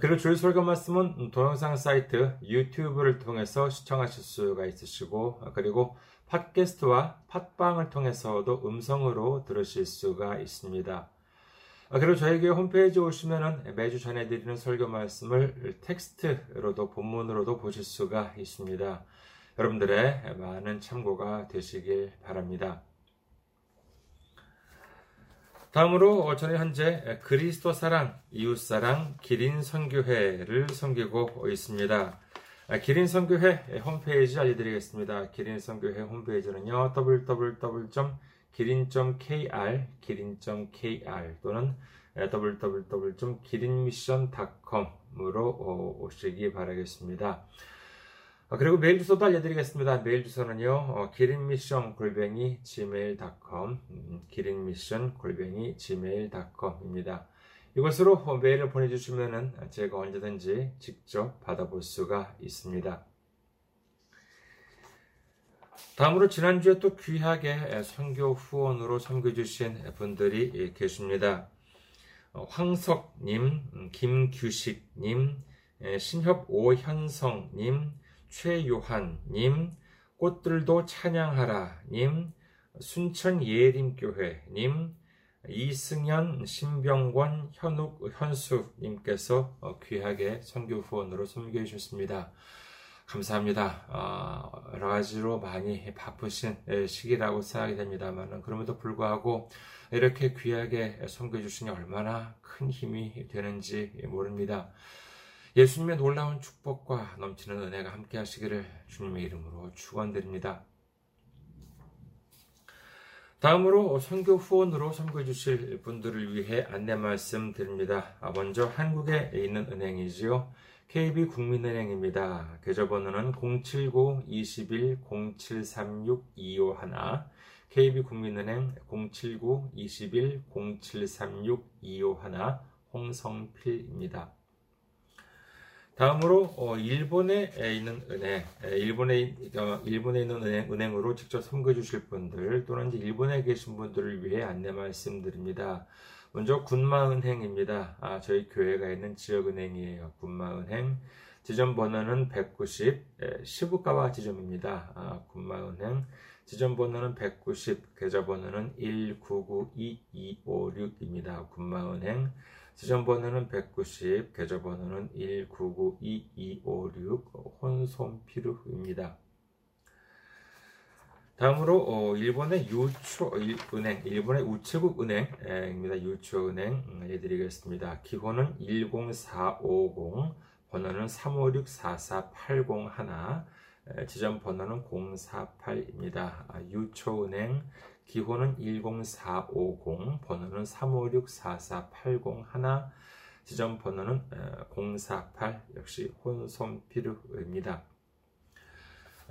그리고 주일 설교 말씀은 동영상 사이트 유튜브를 통해서 시청하실 수가 있으시고 그리고 팟캐스트와 팟빵을 통해서도 음성으로 들으실 수가 있습니다. 그리고 저희 교회 홈페이지 오시면 매주 전해드리는 설교 말씀을 텍스트로도 본문으로도 보실 수가 있습니다. 여러분들의 많은 참고가 되시길 바랍니다. 다음으로 저는 현재 그리스도 사랑, 이웃 사랑, 기린 선교회를 섬기고 있습니다. 기린 선교회 홈페이지 알려드리겠습니다. 기린 선교회 홈페이지는요, www.기린.kr, 기린.kr 또는 www.기린미션.com으로 오시기 바라겠습니다. 아, 그리고 메일 주소도 알려드리겠습니다. 메일 주소는요, 어, 기린미션 골뱅이 gmail.com, 음, 기린미션 골뱅이 gmail.com입니다. 이것으로 메일을 보내주시면은 제가 언제든지 직접 받아볼 수가 있습니다. 다음으로 지난주에 또 귀하게 선교 후원으로 섬겨주신 분들이 계십니다. 어, 황석님, 음, 김규식님, 신협 오현성님, 최요한님, 꽃들도 찬양하라님, 순천 예림교회님, 이승현, 신병권, 현욱, 현수님께서 어, 귀하게 선교 후원으로 섬겨 주셨습니다. 감사합니다. 어, 여러 가지로 많이 바쁘신 시기라고 생각이 됩니다만, 그럼에도 불구하고 이렇게 귀하게 섬겨 주시니 얼마나 큰 힘이 되는지 모릅니다. 예수님의 놀라운 축복과 넘치는 은혜가 함께 하시기를 주님의 이름으로 축원드립니다. 다음으로 선교 후원으로 선교해 주실 분들을 위해 안내 말씀드립니다. 먼저 한국에 있는 은행이지요. KB 국민은행입니다. 계좌번호는 079-21-0736-251 KB 국민은행 079-21-0736-251 홍성필입니다. 다음으로 어, 일본에 있는 은행, 일본에 어, 일본에 있는 은행, 은행으로 직접 섬겨주실 분들 또는 일본에 계신 분들을 위해 안내 말씀드립니다. 먼저 군마은행입니다. 아, 저희 교회가 있는 지역은행이에요. 군마은행 지점 번호는 190 시부가와 지점입니다. 아, 군마은행 지점 번호는 190 계좌 번호는 1992256입니다. 군마은행 지점번호는 190, 계좌번호는 1992256 혼손피르입니다. 다음으로 어, 일본의 유초 은행, 일본의 우체국 은행입니다. 유초 은행 해드리겠습니다. 기호는 10450, 번호는 356-4481, 지점 번호는 048입니다. 유초 은행 기호는 10450, 번호는 356-4480 지점 번호는 048, 역시 혼손피르입니다.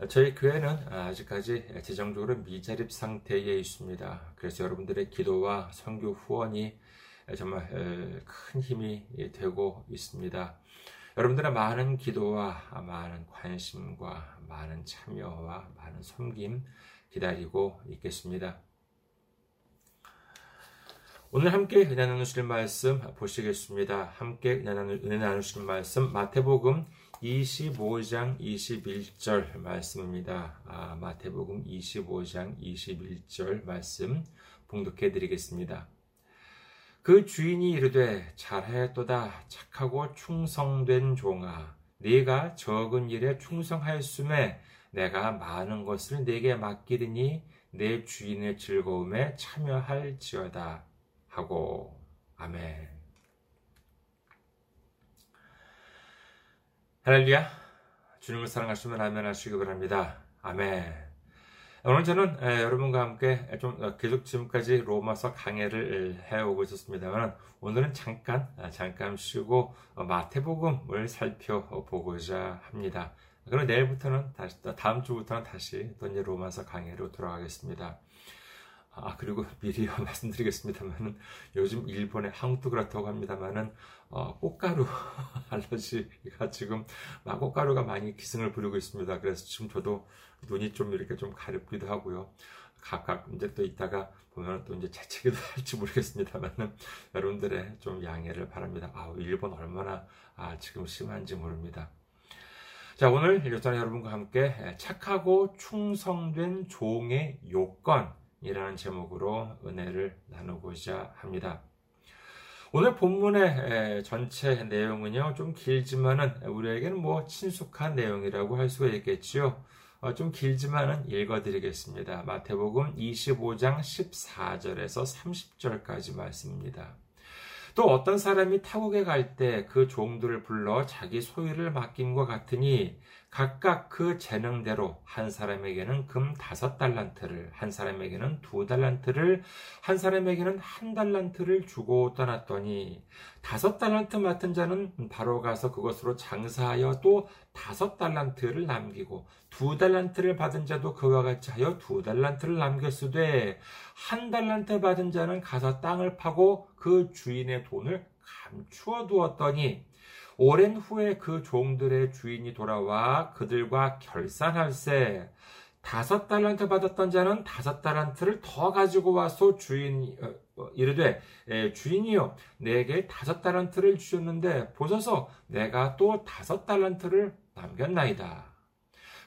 저희 교회는 아직까지 재정적으로 미자립 상태에 있습니다. 그래서 여러분들의 기도와 선교 후원이 정말 큰 힘이 되고 있습니다. 여러분들의 많은 기도와 많은 관심과 많은 참여와 많은 섬김 기다리고 있겠습니다. 오늘 함께 은혜 나누실 말씀 보시겠습니다. 함께 은혜 나누실 말씀 마태복음 25장 21절 말씀입니다. 아, 마태복음 25장 21절 말씀 봉독해 드리겠습니다. 그 주인이 이르되 잘하였도다 착하고 충성된 종아 네가 적은 일에 충성하였음에 내가 많은 것을 내게 맡기리니 내 주인의 즐거움에 참여할지어다 하고 아멘. 할렐루야. 주님을 사랑하시면 아멘 하시기 바랍니다. 아멘. 오늘 저는 여러분과 함께 좀 계속 지금까지 로마서 강해를 해오고 있었습니다만 오늘은 잠깐 잠깐 쉬고 어, 마태복음을 살펴보고자 합니다. 그럼 내일부터는 다시 다음 주부터는 다시 또 이제 로마서 강해로 돌아가겠습니다. 아 그리고 미리 말씀드리겠습니다만은 요즘 일본의 한국도 그렇다고 합니다만은 어, 꽃가루 알러지가 지금 막 꽃가루가 많이 기승을 부리고 있습니다. 그래서 지금 저도 눈이 좀 이렇게 좀 가렵기도 하고요. 각각 이제 또 있다가 보면 또 이제 재채기도 할지 모르겠습니다만은 여러분들의 좀 양해를 바랍니다. 아 일본 얼마나 아, 지금 심한지 모릅니다. 자, 오늘 일전에 여러분과 함께 착하고 충성된 종의 요건이라는 제목으로 은혜를 나누고자 합니다. 오늘 본문의 전체 내용은요, 좀 길지만은 우리에게는 뭐 친숙한 내용이라고 할 수가 있겠지요. 어, 좀 길지만은 읽어드리겠습니다. 마태복음 25장 14절에서 30절까지 말씀입니다. 또 어떤 사람이 타국에 갈 때 그 종들을 불러 자기 소유를 맡김과 같으니 각각 그 재능대로 한 사람에게는 금 다섯 달란트를, 한 사람에게는 두 달란트를, 한 사람에게는 한 달란트를 주고 떠났더니 다섯 달란트 맡은 자는 바로 가서 그것으로 장사하여 또 다섯 달란트를 남기고 두 달란트를 받은 자도 그와 같이 하여 두 달란트를 남겼으되 한 달란트 받은 자는 가서 땅을 파고 그 주인의 돈을 감추어 두었더니 오랜 후에 그 종들의 주인이 돌아와 그들과 결산할세 다섯 달란트 받았던 자는 다섯 달란트를 더 가지고 와서 주인 어, 어, 이르되 주인이요 내게 다섯 달란트를 주셨는데 보소서 내가 또 다섯 달란트를 남겼나이다.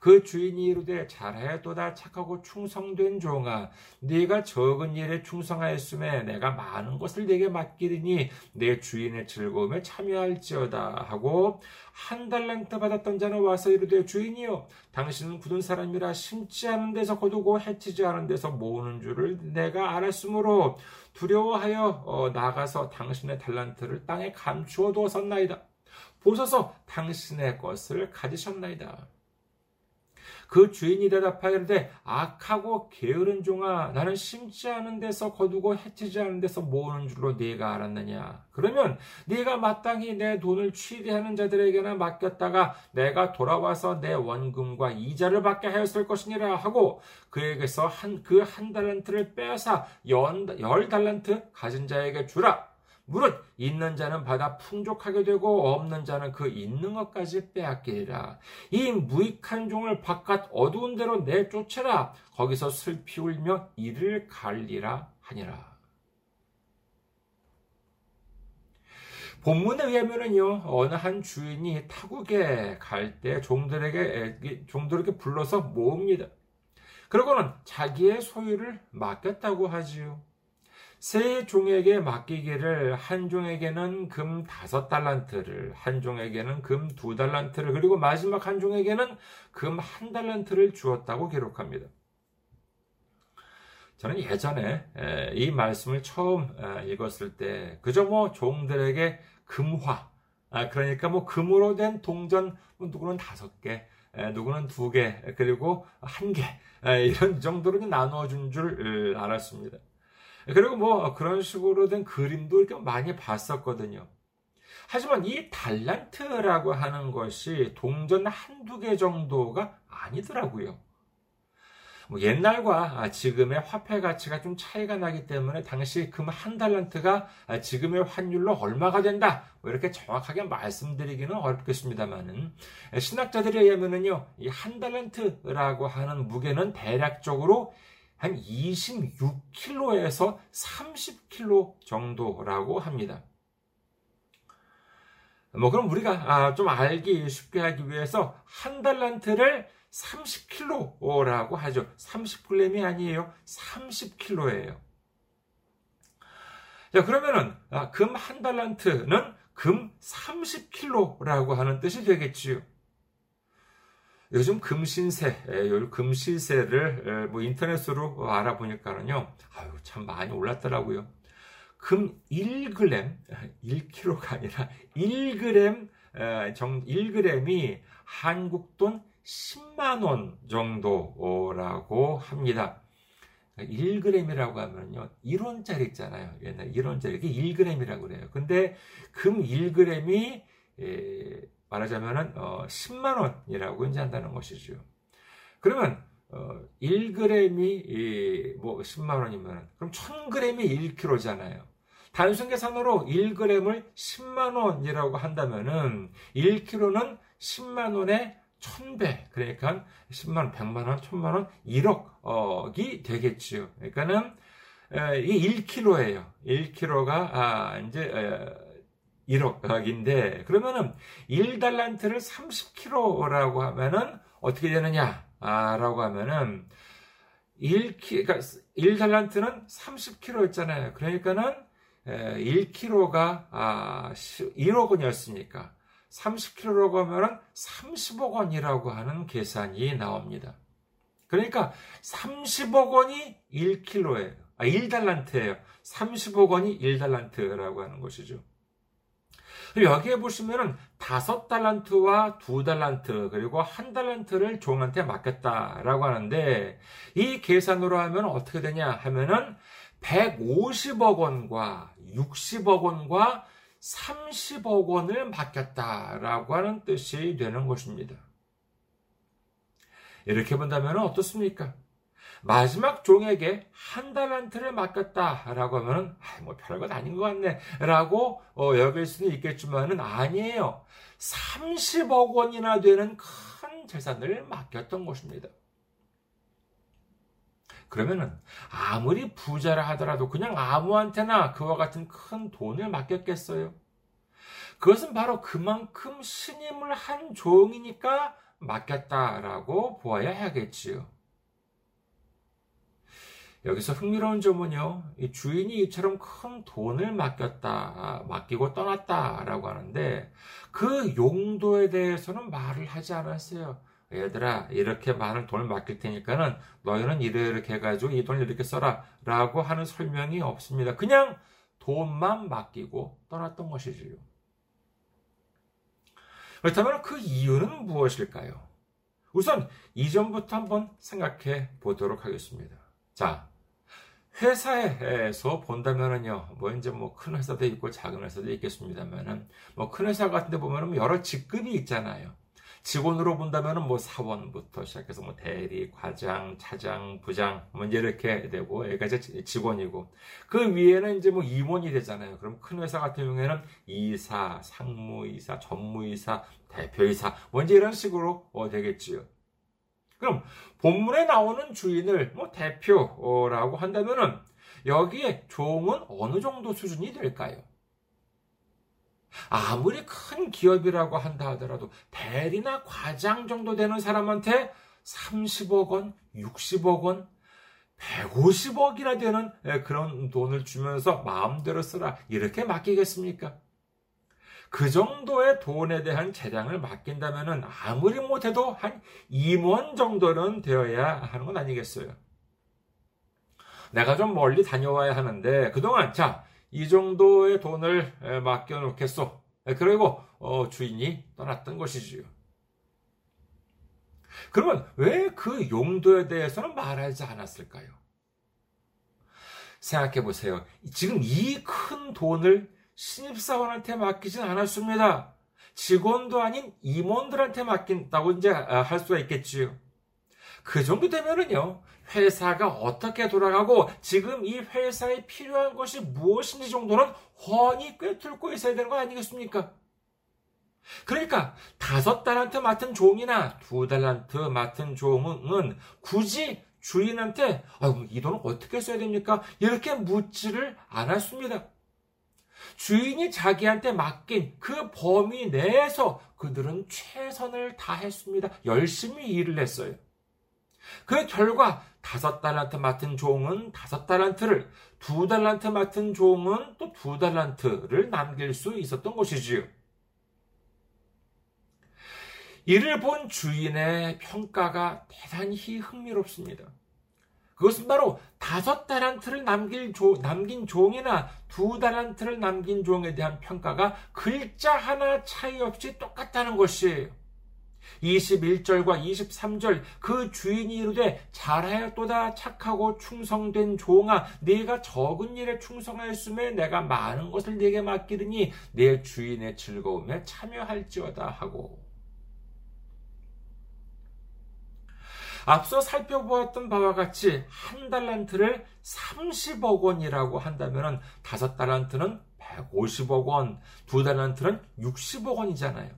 그 주인이 이르되 잘하였도다 착하고 충성된 종아 네가 적은 일에 충성하였음에 내가 많은 것을 네게 맡기리니 내 주인의 즐거움에 참여할지어다 하고 한 달란트 받았던 자는 와서 이르되 주인이여 당신은 굳은 사람이라 심지 않은 데서 거두고 해치지 않은 데서 모으는 줄을 내가 알았으므로 두려워하여 어, 나가서 당신의 달란트를 땅에 감추어 두었었나이다. 보소서 당신의 것을 가지셨나이다. 그 주인이 대답하이르되 악하고 게으른 종아 나는 심지 않은 데서 거두고 해치지 않은 데서 모으는 줄로 네가 알았느냐? 그러면 네가 마땅히 내 돈을 취리하는 자들에게나 맡겼다가 내가 돌아와서 내 원금과 이자를 받게 하였을 것이니라 하고 그에게서 한 그한 달란트를 빼앗아 열 달란트 가진 자에게 주라 무릇 있는 자는 받아 풍족하게 되고 없는 자는 그 있는 것까지 빼앗기리라. 이 무익한 종을 바깥 어두운 데로 내쫓아라. 거기서 슬피 울며 이를 갈리라 하니라. 본문에 의하면은요, 어느 한 주인이 타국에 갈 때 종들에게, 종들에게 불러서 모읍니다. 그러고는 자기의 소유를 맡겼다고 하지요. 세 종에게 맡기기를 한 종에게는 금 다섯 달란트를, 한 종에게는 금 두 달란트를, 그리고 마지막 한 종에게는 금 한 달란트를 주었다고 기록합니다. 저는 예전에 이 말씀을 처음 읽었을 때 그저 뭐 종들에게 금화, 아, 그러니까 뭐 금으로 된 동전 뭐 누구는 다섯 개, 누구는 두 개, 그리고 한 개, 이런 정도로 나누어 준 줄 알았습니다. 그리고 뭐 그런 식으로 된 그림도 이렇게 많이 봤었거든요. 하지만 이 달란트라고 하는 것이 동전 한두 개 정도가 아니더라고요. 뭐 옛날과 지금의 화폐 가치가 좀 차이가 나기 때문에 당시 금 한 달란트가 지금의 환율로 얼마가 된다. 뭐 이렇게 정확하게 말씀드리기는 어렵겠습니다만은 신학자들에 의하면은요, 이 한 달란트라고 하는 무게는 대략적으로 한 26kg에서 30kg 정도라고 합니다. 뭐 그럼 우리가 아, 좀 알기 쉽게 하기 위해서 한 달란트를 30kg라고 하죠. 30g이 아니에요. 30kg예요. 자, 그러면은 아, 금한 달란트는 금 30kg라고 하는 뜻이 되겠지요. 요즘 금신세, 요 금실세를 뭐 인터넷으로 알아보니까는요, 아유, 참 많이 올랐더라고요. 금 1g, 1kg가 아니라 1g, 정, 1g이 한국 돈 10만원 정도라고 합니다. 1g이라고 하면요. 1원짜리 있잖아요. 옛날 1원짜리. 이게 1g이라고 그래요. 근데 금 1g이 말하자면은 어, 10만 원이라고 이제 한다는 것이죠. 그러면 어, 1g이 뭐 10만 원이면 그럼 1000g이 1kg잖아요. 단순 계산으로 1g을 10만 원이라고 한다면은 1kg는 10만 원에 1000배 그러니까 10만 원, 100만 원, 1000만 원, 1억이 되겠지요. 그러니까는 이 1kg예요. 1kg가 아, 이제 1억인데 그러면은 1달란트를 30kg라고 하면은 어떻게 되느냐? 아, 라고 하면은 1키 그러니까 1달란트는 30kg였잖아요. 그러니까는 1kg가 아, 1억 원이었으니까 30kg라고 하면은 30억 원이라고 하는 계산이 나옵니다. 그러니까 30억 원이 1kg예요. 아, 1달란트예요. 30억 원이 1달란트라고 하는 것이죠. 여기에 보시면은 다섯 달란트와 두 달란트 그리고 한 달란트를 종한테 맡겼다라고 하는데 이 계산으로 하면 어떻게 되냐 하면은 150억 원과 60억 원과 30억 원을 맡겼다라고 하는 뜻이 되는 것입니다. 이렇게 본다면 어떻습니까? 마지막 종에게 한 달란트를 맡겼다라고 하면 뭐 별것 아닌 것 같네라고 어, 여길 수는 있겠지만은 아니에요. 30억 원이나 되는 큰 재산을 맡겼던 것입니다. 그러면은 아무리 부자라 하더라도 그냥 아무한테나 그와 같은 큰 돈을 맡겼겠어요. 그것은 바로 그만큼 신임을 한 종이니까 맡겼다라고 보아야 하겠지요. 여기서 흥미로운 점은요, 주인이 이처럼 큰 돈을 맡겼다, 맡기고 떠났다라고 하는데, 그 용도에 대해서는 말을 하지 않았어요. 얘들아, 이렇게 많은 돈을 맡길 테니까는 너희는 이렇게 해가지고 이 돈을 이렇게 써라. 라고 하는 설명이 없습니다. 그냥 돈만 맡기고 떠났던 것이지요. 그렇다면 그 이유는 무엇일까요? 우선 이전부터 한번 생각해 보도록 하겠습니다. 자, 회사에서 본다면은요, 뭐 이제 뭐 큰 회사도 있고 작은 회사도 있겠습니다만은, 뭐 큰 회사 같은 데 보면은 여러 직급이 있잖아요. 직원으로 본다면은 뭐 사원부터 시작해서 뭐 대리, 과장, 차장, 부장, 뭐 이제 이렇게 되고, 여기까지 직원이고, 그 위에는 이제 뭐 임원이 되잖아요. 그럼 큰 회사 같은 경우에는 이사, 상무이사, 전무이사, 대표이사, 뭐 이제 이런 식으로 어, 되겠지요. 그럼 본문에 나오는 주인을 뭐 대표라고 한다면은 여기에 종은 어느 정도 수준이 될까요? 아무리 큰 기업이라고 한다 하더라도 대리나 과장 정도 되는 사람한테 30억 원, 60억 원, 150억이나 되는 그런 돈을 주면서 마음대로 쓰라. 이렇게 맡기겠습니까? 그 정도의 돈에 대한 재량을 맡긴다면 아무리 못해도 한 임원 정도는 되어야 하는 건 아니겠어요. 내가 좀 멀리 다녀와야 하는데 그동안 자, 이 정도의 돈을 맡겨 놓겠소. 그리고 어, 주인이 떠났던 것이지요. 그러면 왜 그 용도에 대해서는 말하지 않았을까요? 생각해 보세요. 지금 이 큰 돈을 신입사원한테 맡기진 않았습니다. 직원도 아닌 임원들한테 맡긴다고 이제 아, 할 수가 있겠지요. 그 정도 되면은요, 회사가 어떻게 돌아가고 지금 이 회사에 필요한 것이 무엇인지 정도는 훤히 꿰뚫고 있어야 되는 거 아니겠습니까? 그러니까 다섯 달란트 맡은 종이나 두 달란트 맡은 종은 굳이 주인한테 아, 이 돈을 어떻게 써야 됩니까? 이렇게 묻지를 않았습니다. 주인이 자기한테 맡긴 그 범위 내에서 그들은 최선을 다했습니다. 열심히 일을 했어요. 그 결과 다섯 달란트 맡은 종은 다섯 달란트를, 두 달란트 맡은 종은 또 두 달란트를 남길 수 있었던 것이지요. 이를 본 주인의 평가가 대단히 흥미롭습니다. 그것은 바로 다섯 달란트를 남길 조, 남긴 종이나 두 달란트를 남긴 종에 대한 평가가 글자 하나 차이 없이 똑같다는 것이에요. 21절과 23절 그 주인이 이르되 잘하였도다 착하고 충성된 종아 네가 적은 일에 충성하였음에 내가 많은 것을 네게 맡기르니 내 주인의 즐거움에 참여할지어다 하고 앞서 살펴보았던 바와 같이 한 달란트를 30억 원이라고 한다면 다섯 달란트는 150억 원, 두 달란트는 60억 원이잖아요.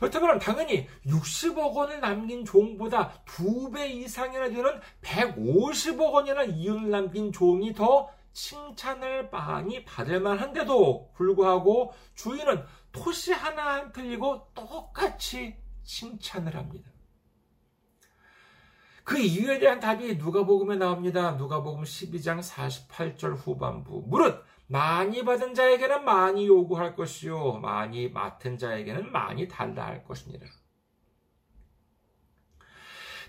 그렇다면 당연히 60억 원을 남긴 종보다 두 배 이상이나 되는 150억 원이나 이윤을 남긴 종이 더 칭찬을 많이 받을 만한데도 불구하고 주인은 토시 하나 안 틀리고 똑같이 칭찬을 합니다. 그 이유에 대한 답이 누가복음에 나옵니다. 누가복음 12장 48절 후반부. 무릇 많이 받은 자에게는 많이 요구할 것이요 많이 맡은 자에게는 많이 달라 할 것입니다.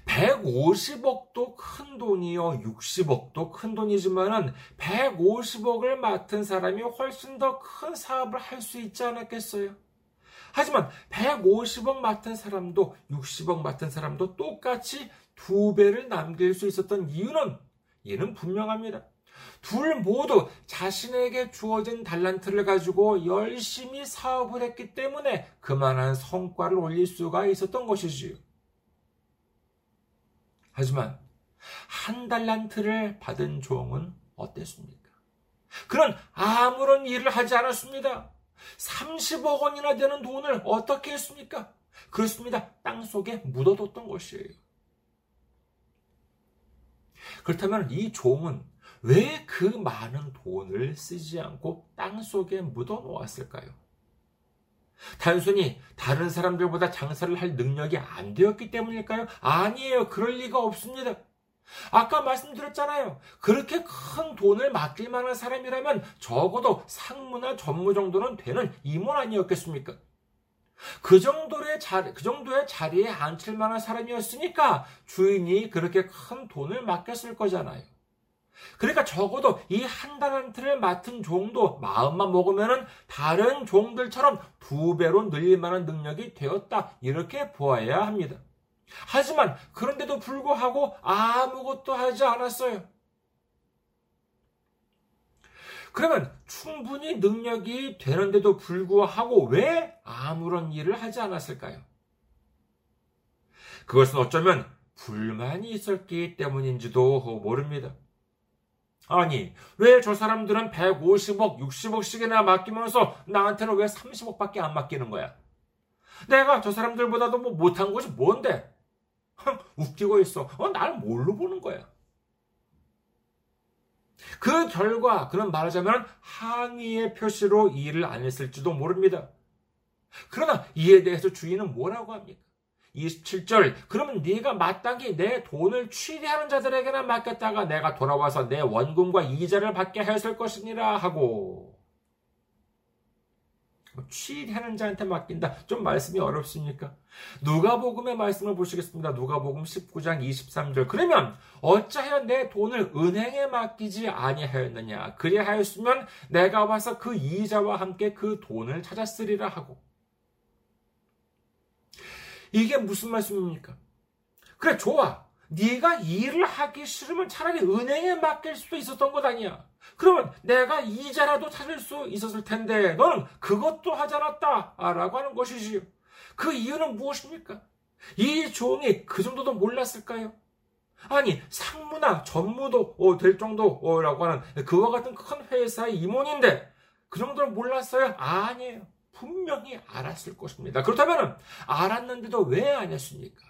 150억도 큰 돈이요, 60억도 큰 돈이지만은 150억을 맡은 사람이 훨씬 더 큰 사업을 할 수 있지 않았겠어요? 하지만 150억 맡은 사람도 60억 맡은 사람도 똑같이 두 배를 남길 수 있었던 이유는 이는 분명합니다. 둘 모두 자신에게 주어진 달란트를 가지고 열심히 사업을 했기 때문에 그만한 성과를 올릴 수가 있었던 것이지요. 하지만 한 달란트를 받은 종은 어땠습니까? 그는 아무런 일을 하지 않았습니다. 30억 원이나 되는 돈을 어떻게 했습니까? 그렇습니다. 땅 속에 묻어뒀던 것이에요. 그렇다면 이 종은 왜 그 많은 돈을 쓰지 않고 땅 속에 묻어 놓았을까요? 단순히 다른 사람들보다 장사를 할 능력이 안 되었기 때문일까요? 아니에요. 그럴 리가 없습니다. 아까 말씀드렸잖아요. 그렇게 큰 돈을 맡길 만한 사람이라면 적어도 상무나 전무 정도는 되는 임원 아니었겠습니까? 그 정도의 자리, 그 정도의 자리에 앉힐 만한 사람이었으니까 주인이 그렇게 큰 돈을 맡겼을 거잖아요. 그러니까 적어도 이 한 달란트를 맡은 종도 마음만 먹으면은 다른 종들처럼 두 배로 늘릴 만한 능력이 되었다. 이렇게 보아야 합니다. 하지만 그런데도 불구하고 아무것도 하지 않았어요. 그러면 충분히 능력이 되는데도 불구하고 왜 아무런 일을 하지 않았을까요? 그것은 어쩌면 불만이 있었기 때문인지도 모릅니다. 아니, 왜 저 사람들은 150억, 60억씩이나 맡기면서 나한테는 왜 30억밖에 안 맡기는 거야? 내가 저 사람들보다도 뭐 못한 것이 뭔데? 웃기고 있어. 어, 날 뭘로 보는 거야? 그 결과 그는 말하자면 항의의 표시로 일을 안 했을지도 모릅니다. 그러나 이에 대해서 주인은 뭐라고 합니까? 27절 그러면 네가 마땅히 내 돈을 취리하는 자들에게나 맡겼다가 내가 돌아와서 내 원금과 이자를 받게 하였을 것이니라 하고 취하는 자한테 맡긴다. 좀 말씀이 어렵습니까? 누가복음의 말씀을 보시겠습니다. 누가복음 19장 23절. 그러면 어찌하여 내 돈을 은행에 맡기지 아니하였느냐? 그리하였으면 내가 와서 그 이자와 함께 그 돈을 찾았으리라 하고. 이게 무슨 말씀입니까? 그래 좋아. 네가 일을 하기 싫으면 차라리 은행에 맡길 수도 있었던 것 아니야. 그러면 내가 이자라도 찾을 수 있었을 텐데 너는 그것도 하지 않았다. 라고 하는 것이지요. 그 이유는 무엇입니까? 이 종이 그 정도도 몰랐을까요? 아니, 상무나 전무도 어, 될 정도라고 하는 그와 같은 큰 회사의 임원인데 그 정도는 몰랐어요? 아니에요. 분명히 알았을 것입니다. 그렇다면 알았는데도 왜 안 했습니까?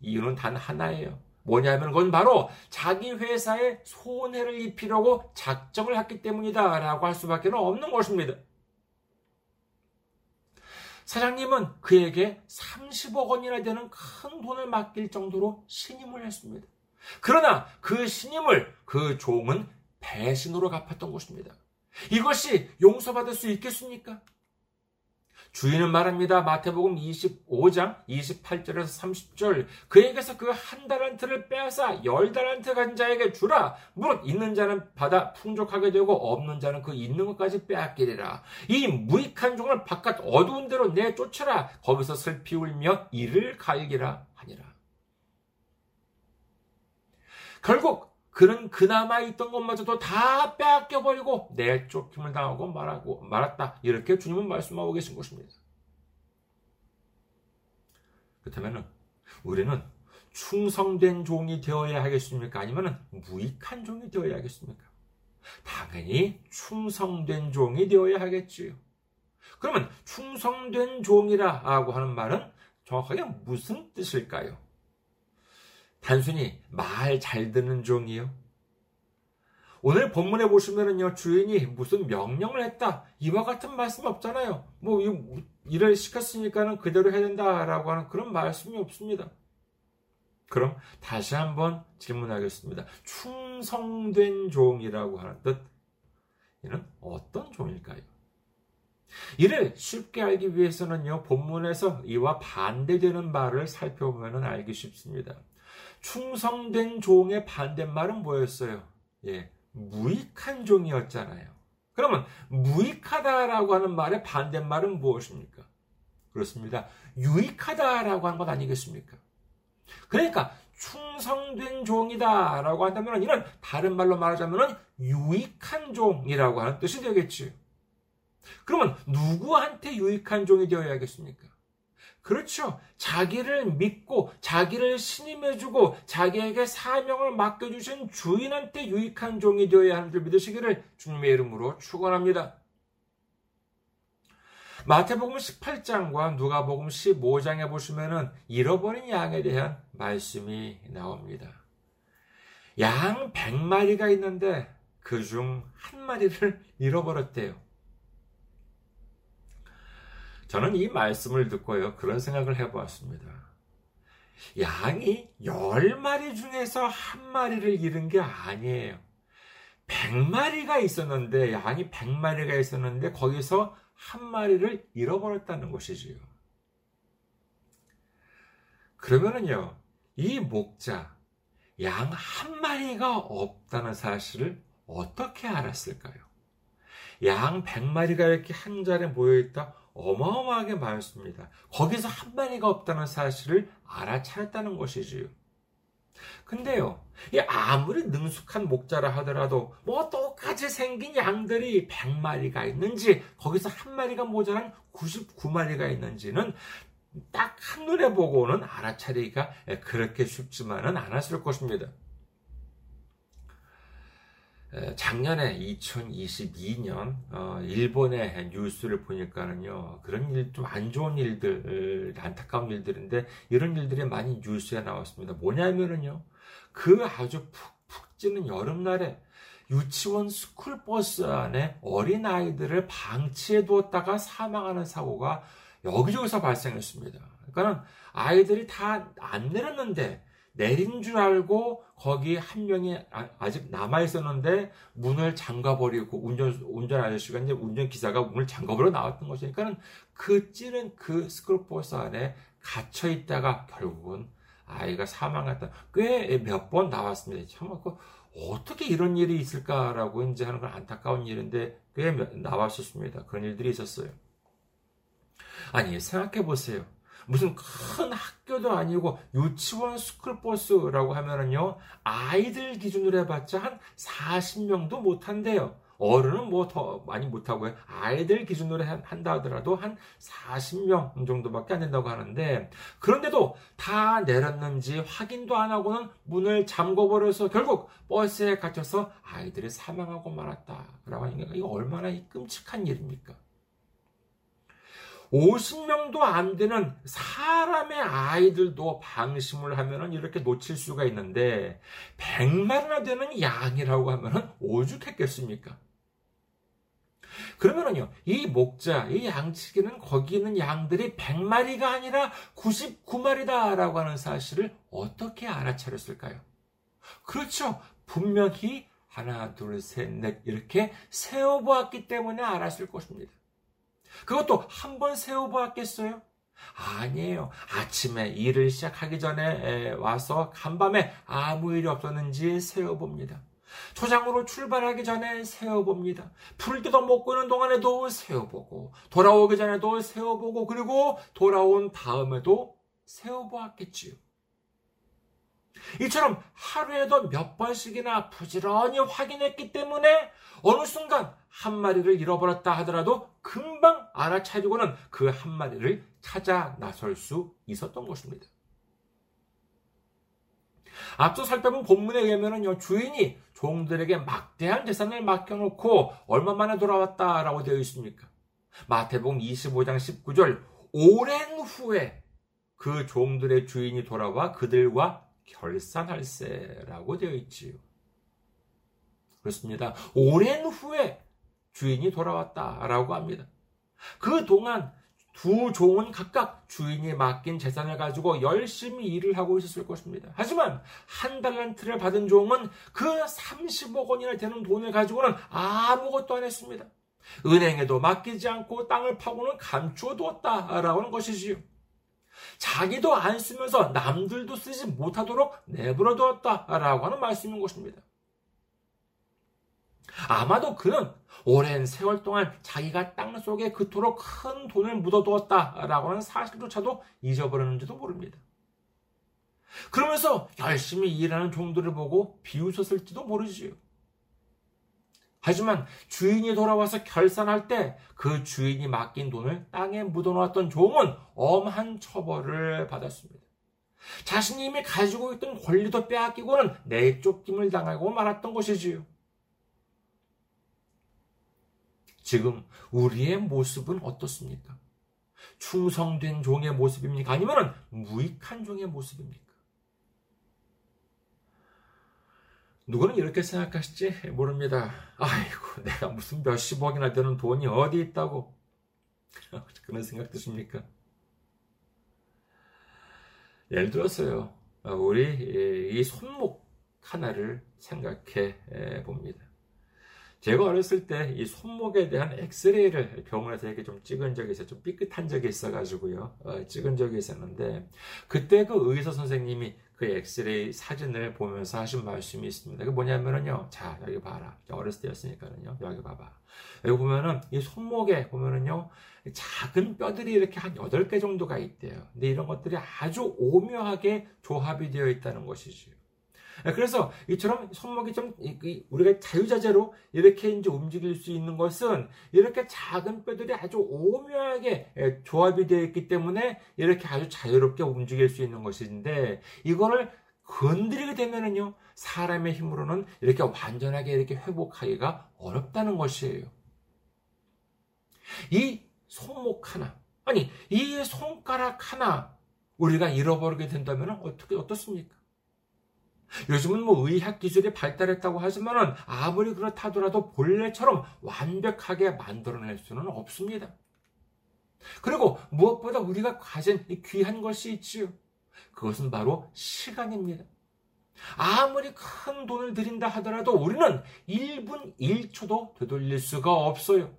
이유는 단 하나예요. 뭐냐면 그건 바로 자기 회사에 손해를 입히려고 작정을 했기 때문이다 라고 할 수밖에 없는 것입니다. 사장님은 그에게 30억 원이나 되는 큰 돈을 맡길 정도로 신임을 했습니다. 그러나 그 신임을 그 종은 배신으로 갚았던 것입니다. 이것이 용서받을 수 있겠습니까? 주인은 말합니다. 마태복음 25장 28절에서 30절 그에게서 그 한 달란트를 빼앗아 열 달란트 간 자에게 주라. 무릇 있는 자는 받아 풍족하게 되고 없는 자는 그 있는 것까지 빼앗기리라. 이 무익한 종을 바깥 어두운 데로 내쫓아라. 거기서 슬피 울며 이를 갈기라 하니라. 결국 그는 그나마 있던 것마저도 다 빼앗겨버리고 내쫓김을 당하고 말하고 말았다. 이렇게 주님은 말씀하고 계신 것입니다. 그렇다면 우리는 충성된 종이 되어야 하겠습니까? 아니면 무익한 종이 되어야 하겠습니까? 당연히 충성된 종이 되어야 하겠지요. 그러면 충성된 종이라고 하는 말은 정확하게 무슨 뜻일까요? 단순히 말 잘 듣는 종이요. 오늘 본문에 보시면은요, 주인이 무슨 명령을 했다. 이와 같은 말씀 없잖아요. 뭐, 일을 시켰으니까는 그대로 해야 된다라고 하는 그런 말씀이 없습니다. 그럼 다시 한번 질문하겠습니다. 충성된 종이라고 하는 뜻, 이는 어떤 종일까요? 이를 쉽게 알기 위해서는요, 본문에서 이와 반대되는 말을 살펴보면 알기 쉽습니다. 충성된 종의 반대말은 뭐였어요? 예, 무익한 종이었잖아요. 그러면 무익하다라고 하는 말의 반대말은 무엇입니까? 그렇습니다. 유익하다라고 하는 것 아니겠습니까? 그러니까 충성된 종이다라고 한다면 이는 다른 말로 말하자면 유익한 종이라고 하는 뜻이 되겠지요. 그러면 누구한테 유익한 종이 되어야겠습니까? 그렇죠. 자기를 믿고 자기를 신임해주고 자기에게 사명을 맡겨주신 주인한테 유익한 종이 되어야 하는 줄 믿으시기를 주님의 이름으로 축원합니다. 마태복음 18장과 누가복음 15장에 보시면은 잃어버린 양에 대한 말씀이 나옵니다. 양 100마리가 있는데 그 중 한 마리를 잃어버렸대요. 저는 이 말씀을 듣고요, 그런 생각을 해보았습니다. 양이 열 마리 중에서 한 마리를 잃은 게 아니에요. 100마리가 있었는데, 양이 100마리가 있었는데, 거기서 한 마리를 잃어버렸다는 것이지요. 그러면은요, 이 목자, 양 한 마리가 없다는 사실을 어떻게 알았을까요? 양 100마리가 이렇게 한 자리에 모여있다? 어마어마하게 많습니다. 거기서 한 마리가 없다는 사실을 알아차렸다는 것이지요. 근데요, 이 아무리 능숙한 목자라 하더라도 뭐 똑같이 생긴 양들이 100마리가 있는지 거기서 한 마리가 모자란 99마리가 있는지는 딱 한눈에 보고는 알아차리기가 그렇게 쉽지만은 않았을 것입니다. 작년에 2022년 어, 일본의 뉴스를 보니까는요 그런 일 좀 안 좋은 일들 안타까운 일들인데 이런 일들이 많이 뉴스에 나왔습니다. 뭐냐면은요 그 아주 푹푹 찌는 여름날에 유치원 스쿨버스 안에 어린 아이들을 방치해 두었다가 사망하는 사고가 여기저기서 발생했습니다. 그러니까는 아이들이 다 안 내렸는데 내린 줄 알고 거기 한 명이 아, 아직 남아 있었는데 문을 잠가버리고 운전 운전 아저씨가 이제 운전 기사가 문을 잠가버려 나왔던 것이니까는 그 찌는 그 스쿨버스 안에 갇혀 있다가 결국은 아이가 사망했다. 꽤 몇 번 나왔습니다. 참, 그 어떻게 이런 일이 있을까라고 이제 하는 건 안타까운 일인데 꽤 나왔었습니다. 그런 일들이 있었어요. 아니, 생각해 보세요. 무슨 큰 학교도 아니고 유치원 스쿨버스라고 하면은요, 아이들 기준으로 해봤자 한 40명도 못한대요. 어른은 뭐 더 많이 못하고요. 아이들 기준으로 한다 하더라도 한 40명 정도밖에 안 된다고 하는데, 그런데도 다 내렸는지 확인도 안 하고는 문을 잠궈버려서 결국 버스에 갇혀서 아이들이 사망하고 말았다 라고 하니까 이거 얼마나 끔찍한 일입니까? 50명도 안 되는 사람의 아이들도 방심을 하면은 이렇게 놓칠 수가 있는데 100마리나 되는 양이라고 하면은 오죽했겠습니까? 그러면은요, 이 목자, 이 양치기는 거기 있는 양들이 100마리가 아니라 99마리다라고 하는 사실을 어떻게 알아차렸을까요? 그렇죠. 분명히 하나, 둘, 셋, 넷 이렇게 세어보았기 때문에 알았을 것입니다. 그것도 한 번 세어보았겠어요? 아니에요. 아침에 일을 시작하기 전에 와서 간밤에 아무 일이 없었는지 세어봅니다. 초장으로 출발하기 전에 세어봅니다. 풀 뜯어 먹고 있는 동안에도 세어보고, 돌아오기 전에도 세어보고, 그리고 돌아온 다음에도 세어보았겠지요. 이처럼 하루에도 몇 번씩이나 부지런히 확인했기 때문에 어느 순간 한 마리를 잃어버렸다 하더라도 금방 알아차리고는 그 한 마리를 찾아 나설 수 있었던 것입니다. 앞서 살펴본 본문에 의하면요, 주인이 종들에게 막대한 재산을 맡겨놓고 얼마 만에 돌아왔다라고 되어 있습니까? 마태복음 25장 19절, 오랜 후에 그 종들의 주인이 돌아와 그들과 결산할세라고 되어 있지요. 그렇습니다. 오랜 후에 주인이 돌아왔다라고 합니다. 그 동안 두 종은 각각 주인이 맡긴 재산을 가지고 열심히 일을 하고 있었을 것입니다. 하지만 한 달란트를 받은 종은 그 30억 원이나 되는 돈을 가지고는 아무것도 안 했습니다. 은행에도 맡기지 않고 땅을 파고는 감추어 두었다라고 하는 것이지요. 자기도 안 쓰면서 남들도 쓰지 못하도록 내버려 두었다라고 하는 말씀인 것입니다. 아마도 그는 오랜 세월 동안 자기가 땅 속에 그토록 큰 돈을 묻어두었다라고 하는 사실조차도 잊어버렸는지도 모릅니다. 그러면서 열심히 일하는 종들을 보고 비웃었을지도 모르지요. 하지만 주인이 돌아와서 결산할 때 그 주인이 맡긴 돈을 땅에 묻어놓았던 종은 엄한 처벌을 받았습니다. 자신이 이미 가지고 있던 권리도 빼앗기고는 내쫓김을 당하고 말았던 것이지요. 지금 우리의 모습은 어떻습니까? 충성된 종의 모습입니까? 아니면 무익한 종의 모습입니까? 누구는 이렇게 생각하실지 모릅니다. 아이고, 내가 무슨 몇십억이나 되는 돈이 어디 있다고. 그런 생각 드십니까? 예를 들어서요, 우리 이 손목 하나를 생각해 봅니다. 제가 어렸을 때 이 손목에 대한 엑스레이를 병원에서 이렇게 좀 찍은 적이 있어요. 좀 삐끗한 적이 있어가지고요. 어, 찍은 적이 있었는데, 그때 그 의사 선생님이 그 엑스레이 사진을 보면서 하신 말씀이 있습니다. 그 뭐냐면은요. 자, 여기 봐라. 어렸을 때였으니까는요. 여기 봐봐. 여기 보면은 이 손목에 보면은요. 작은 뼈들이 이렇게 한 8개 정도가 있대요. 근데 이런 것들이 아주 오묘하게 조합이 되어 있다는 것이지요. 예, 그래서 이처럼 손목이 좀 우리가 자유자재로 이렇게 이제 움직일 수 있는 것은 이렇게 작은 뼈들이 아주 오묘하게 예, 조합이 되어 있기 때문에 이렇게 아주 자유롭게 움직일 수 있는 것인데 이거를 건드리게 되면은요 사람의 힘으로는 이렇게 완전하게 이렇게 회복하기가 어렵다는 것이에요. 이 손목 하나 아니 이 손가락 하나 우리가 잃어버리게 된다면 어떻게 어떻습니까? 요즘은 뭐 의학 기술이 발달했다고 하지만은 아무리 그렇다더라도 본래처럼 완벽하게 만들어낼 수는 없습니다. 그리고 무엇보다 우리가 가진 귀한 것이 있지요. 그것은 바로 시간입니다. 아무리 큰 돈을 들인다 하더라도 우리는 1분 1초도 되돌릴 수가 없어요.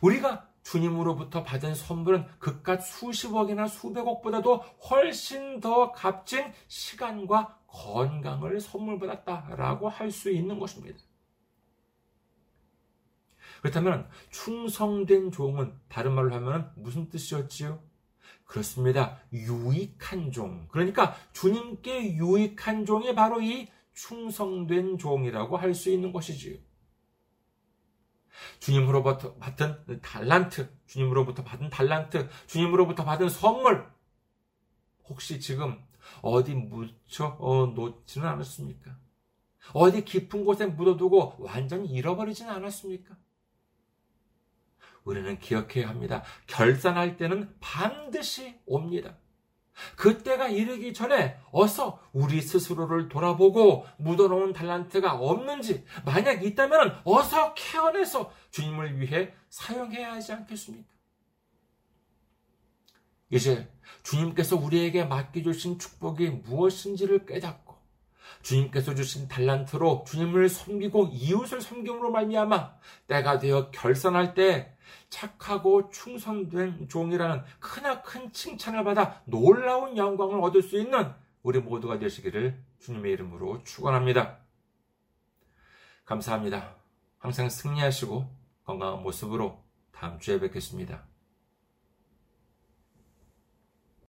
우리가 주님으로부터 받은 선물은 그깟 수십억이나 수백억보다도 훨씬 더 값진 시간과 건강을 선물 받았다라고 할 수 있는 것입니다. 그렇다면 충성된 종은 다른 말로 하면 무슨 뜻이었지요? 그렇습니다. 유익한 종. 그러니까 주님께 유익한 종이 바로 이 충성된 종이라고 할 수 있는 것이지요. 주님으로부터 받은 달란트, 주님으로부터 받은 달란트, 주님으로부터 받은 선물, 혹시 지금 어디 묻혀 어, 놓지는 않았습니까? 어디 깊은 곳에 묻어두고 완전히 잃어버리지는 않았습니까? 우리는 기억해야 합니다. 결산할 때는 반드시 옵니다. 그때가 이르기 전에 어서 우리 스스로를 돌아보고 묻어놓은 달란트가 없는지 만약 있다면 어서 캐어내서 주님을 위해 사용해야 하지 않겠습니까? 이제 주님께서 우리에게 맡겨주신 축복이 무엇인지를 깨닫고 주님께서 주신 달란트로 주님을 섬기고 이웃을 섬김으로 말미암아 때가 되어 결산할 때 착하고 충성된 종이라는 크나큰 칭찬을 받아 놀라운 영광을 얻을 수 있는 우리 모두가 되시기를 주님의 이름으로 축원합니다. 감사합니다. 항상 승리하시고 건강한 모습으로 다음 주에 뵙겠습니다.